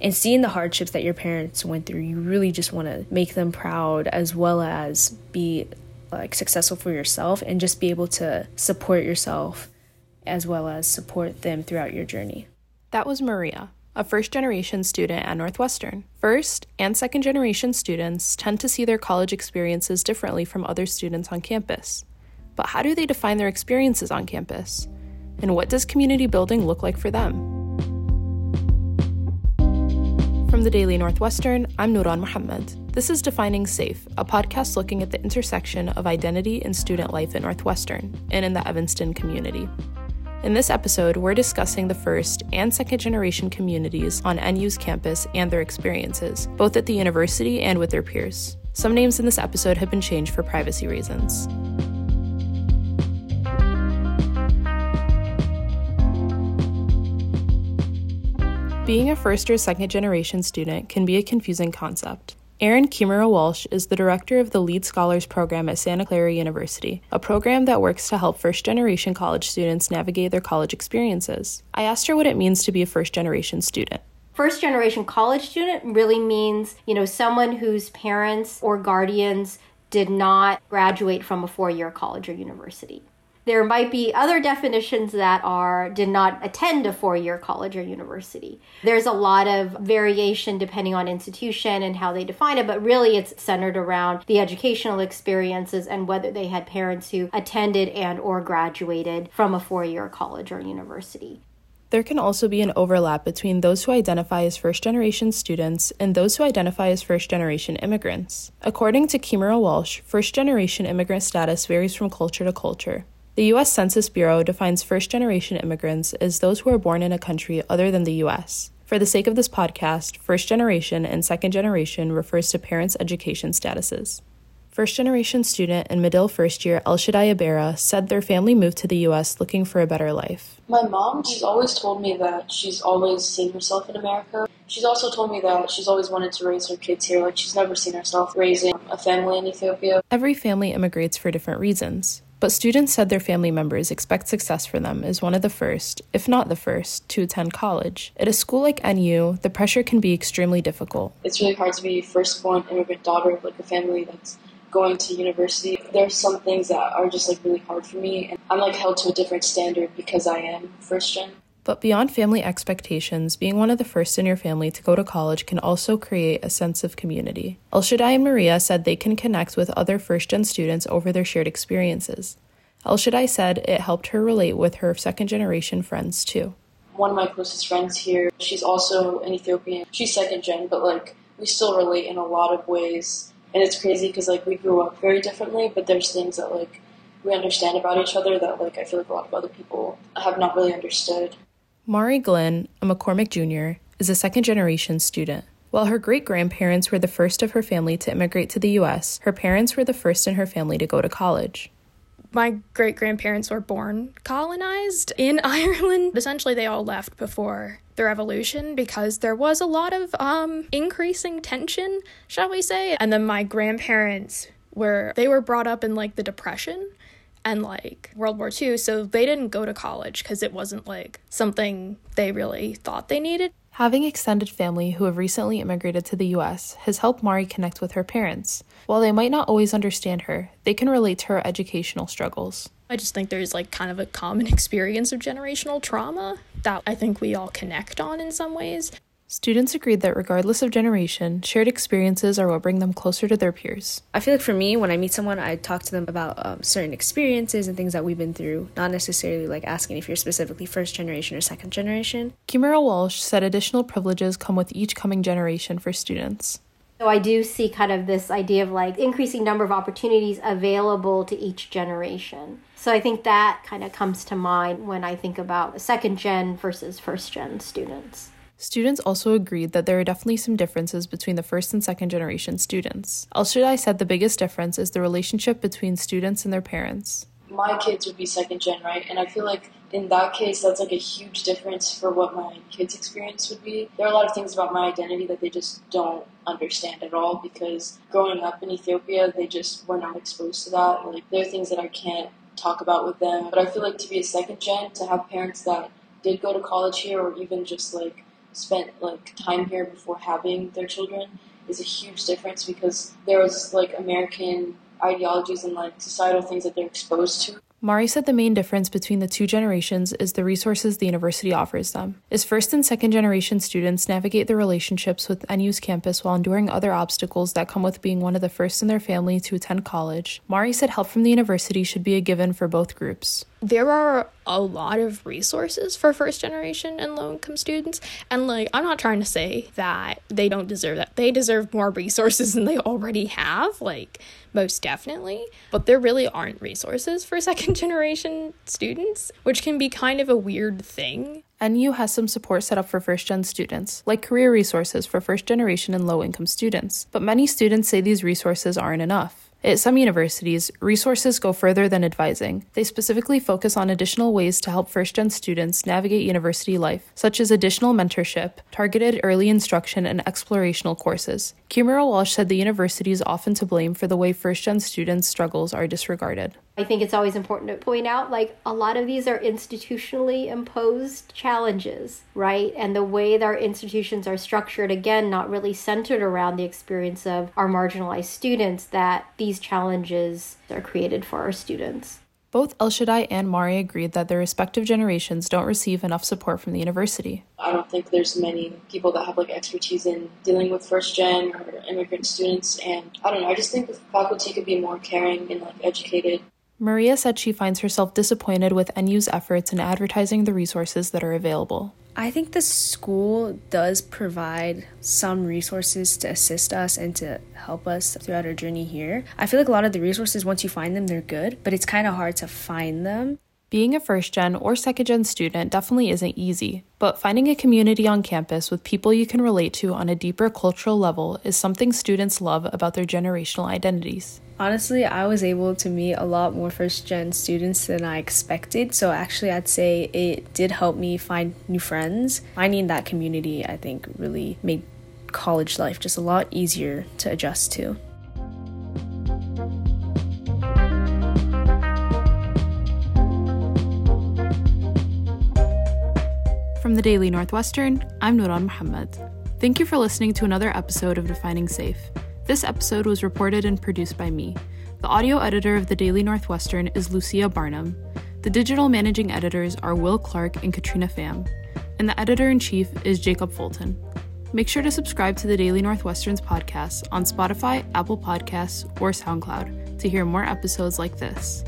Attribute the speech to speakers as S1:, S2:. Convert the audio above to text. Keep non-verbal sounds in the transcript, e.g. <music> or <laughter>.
S1: and seeing the hardships that your parents went through, you really just want to make them proud as well as be like successful for yourself and just be able to support yourself as well as support them throughout your journey.
S2: That was Maria, a first generation student at Northwestern. First and second generation students tend to see their college experiences differently from other students on campus. But how do they define their experiences on campus? And what does community building look like for them? From the Daily Northwestern, I'm Nuran Mohammed. This is Defining Safe, a podcast looking at the intersection of identity and student life at Northwestern and in the Evanston community. In this episode, we're discussing the first and second generation communities on NU's campus and their experiences, both at the university and with their peers. Some names in this episode have been changed for privacy reasons. Being a first or second generation student can be a confusing concept. Erin Kimura Walsh is the director of the Lead Scholars Program at Santa Clara University, a program that works to help first generation college students navigate their college experiences. I asked her what it means to be a first generation student.
S3: First generation college student really means, you know, someone whose parents or guardians did not graduate from a four year college or university. There might be other definitions that are did not attend a four-year college or university. There's a lot of variation depending on institution and how they define it, but really it's centered around the educational experiences and whether they had parents who attended and or graduated from a four-year college or university.
S2: There can also be an overlap between those who identify as first generation students and those who identify as first generation immigrants. According to Kimura Walsh, first generation immigrant status varies from culture to culture. The U.S. Census Bureau defines first generation immigrants as those who are born in a country other than the U.S. For the sake of this podcast, first generation and second generation refers to parents' education statuses. First generation student and Medill first year El Shaddai Abera said their family moved to the US looking for a better life.
S4: My mom, she's always told me that she's always seen herself in America. She's also told me that she's always wanted to raise her kids here. Like, she's never seen herself raising a family in Ethiopia.
S2: Every family immigrates for different reasons. But students said their family members expect success for them as one of the first, if not the first, to attend college. At a school like NU, the pressure can be extremely difficult.
S4: It's really hard to be firstborn immigrant daughter of like a family that's going to university. There's some things that are just like really hard for me and I'm like held to a different standard because I am first gen.
S2: But beyond family expectations, being one of the first in your family to go to college can also create a sense of community. El Shaddai and Maria said they can connect with other first gen students over their shared experiences. El Shaddai said it helped her relate with her second generation friends too.
S4: One of my closest friends here, she's also an Ethiopian. She's second gen, but like we still relate in a lot of ways. And it's crazy because like we grew up very differently, but there's things that like we understand about each other that like I feel like a lot of other people have not really understood.
S2: Mari Glenn, a McCormick Jr., is a second generation student. While her great grandparents were the first of her family to immigrate to the U.S., her parents were the first in her family to go to college.
S5: My great grandparents were born colonized in <laughs> Ireland. Essentially, they all left before the revolution because there was a lot of um, increasing tension, shall we say. And then my grandparents were, they were brought up in like the Depression and like World War II, so they didn't go to college because it wasn't like something they really thought they needed.
S2: Having extended family who have recently immigrated to the US has helped Mari connect with her parents. While they might not always understand her, they can relate to her educational struggles.
S5: I just think there's like kind of a common <laughs> experience of generational trauma that I think we all connect on in some ways.
S2: Students agreed that regardless of generation, shared experiences are what bring them closer to their peers.
S1: I feel like for me, when I meet someone, I talk to them about um, certain experiences and things that we've been through, not necessarily like asking if you're specifically first generation or second generation.
S2: Kimura Walsh said additional privileges come with each coming generation for students.
S3: So I do see kind of this idea of like increasing number of opportunities available to each generation. So I think that kind of comes to mind when I think about second gen versus first gen students.
S2: Students also agreed that there are definitely some differences between the first and second generation students. El Shaddai said the biggest difference is the relationship between students and their parents.
S4: My kids would be second gen, right? And I feel like in that case, that's like a huge difference for what my kids' experience would be. There are a lot of things about my identity that they just don't understand at all because growing up in Ethiopia, they just were not exposed to that. Like, there are things that I can't talk about with them. But I feel like to be a second gen, to have parents that did go to college here or even just like spent like time here before having their children is a huge difference because there was like American ideologies and like societal things that they're exposed to.
S2: Mari said the main difference between the two generations is the resources the university offers them. As first and second generation students navigate their relationships with NU's campus while enduring other obstacles that come with being one of the first in their family to attend college, Mari said help from the university should be a given for both groups
S5: there are a lot of resources for first generation and low income students. And like, I'm not trying to say that they don't deserve that. They deserve more resources <laughs> than they already have, like, most definitely. But there really aren't resources for <laughs> second generation students, which can be kind of a weird thing.
S2: NU has some support set up for first gen students, like career resources for first generation and low income students. But many students say these resources aren't enough. At some universities, resources go further than advising. They specifically focus on additional ways to help first gen students navigate university life, such as additional mentorship, targeted early instruction, and explorational courses. Kimura Walsh said the university is often to blame for the way first gen students' struggles are disregarded.
S3: I think it's always important to point out like a lot of these are institutionally imposed challenges, right? And the way that our institutions are structured, again, not really centered around the experience of our marginalized students, that these challenges are created for our students.
S2: Both El Shaddai and Mari agreed that their respective generations don't receive enough support from the university.
S4: I don't think there's many people that have like expertise in dealing with first gen or immigrant students, and I don't know. I just think the faculty could be more caring and like educated.
S2: Maria said she finds herself disappointed with NU's efforts in advertising the resources that are available.
S1: I think the school does provide some resources to assist us and to help us throughout our journey here. I feel like a lot of the resources, once you find them, they're good, but it's kind of hard to find them.
S2: Being a first gen or second gen student definitely isn't easy, but finding a community on campus with people you can relate to on a deeper cultural level is something students love about their generational identities.
S1: Honestly, I was able to meet a lot more first gen students than I expected, so actually, I'd say it did help me find new friends. Finding that community, I think, really made college life just a lot easier to adjust to.
S2: The Daily Northwestern, I'm Nuran Muhammad. Thank you for listening to another episode of Defining Safe. This episode was reported and produced by me. The audio editor of the Daily Northwestern is Lucia Barnum. The digital managing editors are Will Clark and Katrina Pham. And the editor in chief is Jacob Fulton. Make sure to subscribe to the Daily Northwestern's podcast on Spotify, Apple Podcasts, or SoundCloud to hear more episodes like this.